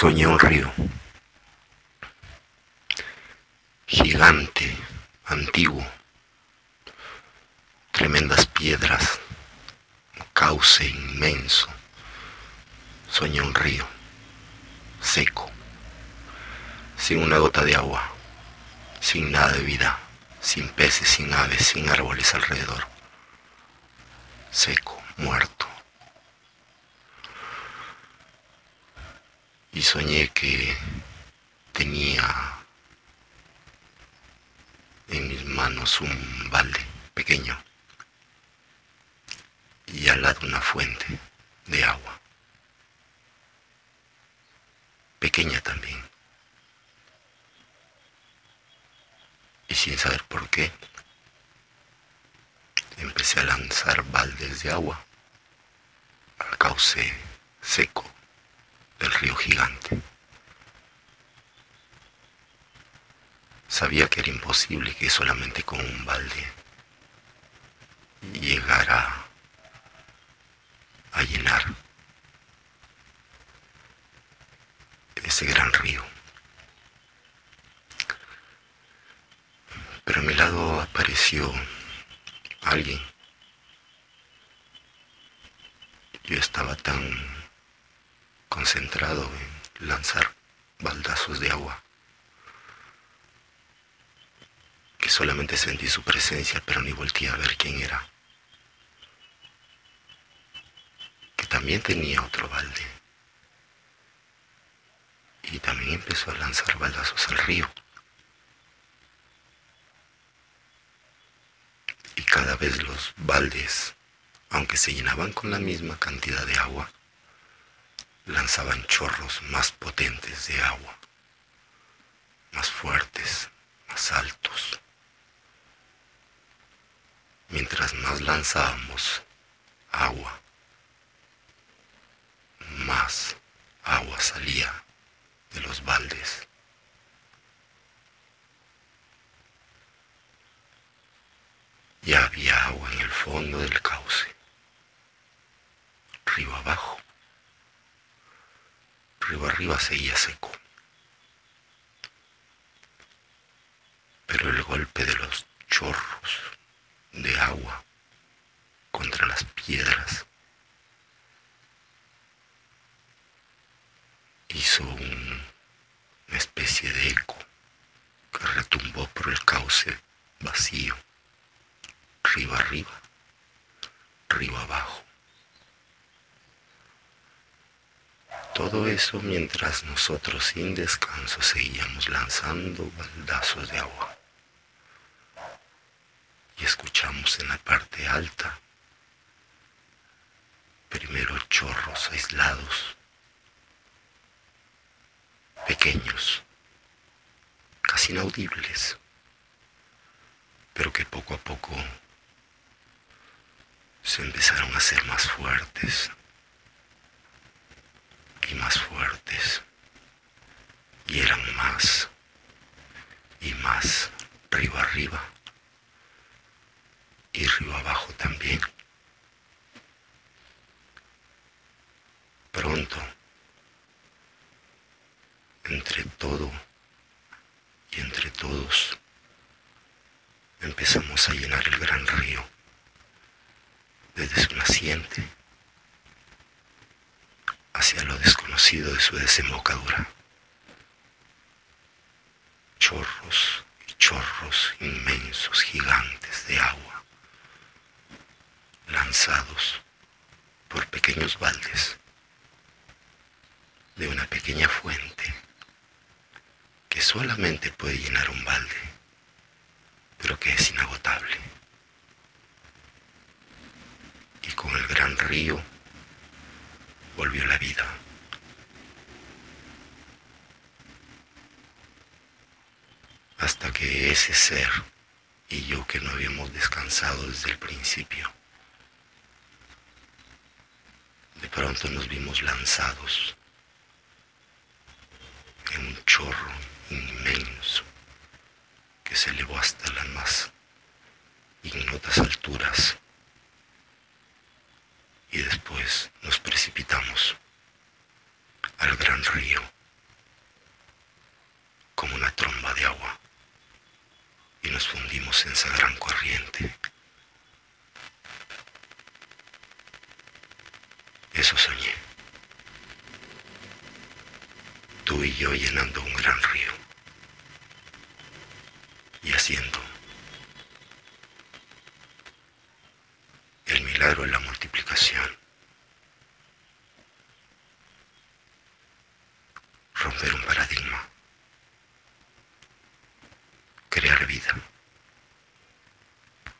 Soñé un río, gigante, antiguo, tremendas piedras, un cauce inmenso. Soñé un río, seco, sin una gota de agua, sin nada de vida, sin peces, sin aves, sin árboles alrededor. Seco, muerto. Y soñé que tenía en mis manos un balde pequeño y al lado una fuente de agua, pequeña también. Y sin saber por qué, empecé a lanzar baldes de agua al cauce seco del río gigante. Sabía que era imposible que solamente con un balde llegara a llenar ese gran río. Pero a mi lado apareció alguien. Yo estaba tan concentrado en lanzar baldazos de agua, que solamente sentí su presencia, pero ni volteé a ver quién era, que también tenía otro balde, y también empezó a lanzar baldazos al río. Y cada vez los baldes, aunque se llenaban con la misma cantidad de agua, lanzaban chorros más potentes de agua, más fuertes, más altos. Mientras más lanzábamos agua, más agua salía de los baldes. Ya había agua en el fondo del cauce, río abajo río arriba seguía seco. Pero el golpe de los chorros de agua contra las piedras hizo una especie de eco que retumbó por el cauce vacío, río arriba, río abajo. Todo eso mientras nosotros sin descanso seguíamos lanzando baldazos de agua. Y escuchamos en la parte alta primero chorros aislados, pequeños, casi inaudibles, pero que poco a poco se empezaron a hacer más fuertes, y más fuertes. Y eran más y más río arriba y río abajo también. Pronto, entre todo y entre todos, empezamos a llenar el gran río desde su naciente hacia lo desconocido de su desembocadura. Chorros y chorros inmensos, gigantes de agua, lanzados por pequeños baldes de una pequeña fuente que solamente puede llenar un balde, pero que es inagotable. Y con el gran río volvió la vida. Hasta que ese ser y yo que no habíamos descansado desde el principio, de pronto nos vimos lanzados en un chorro inmenso que se elevó hasta las más ignotas alturas después nos precipitamos al gran río como una tromba de agua y nos fundimos en esa gran corriente. Eso soñé. Tú y yo llenando un gran río y haciendo el milagro de la multiplicación. Romper un paradigma. Crear vida.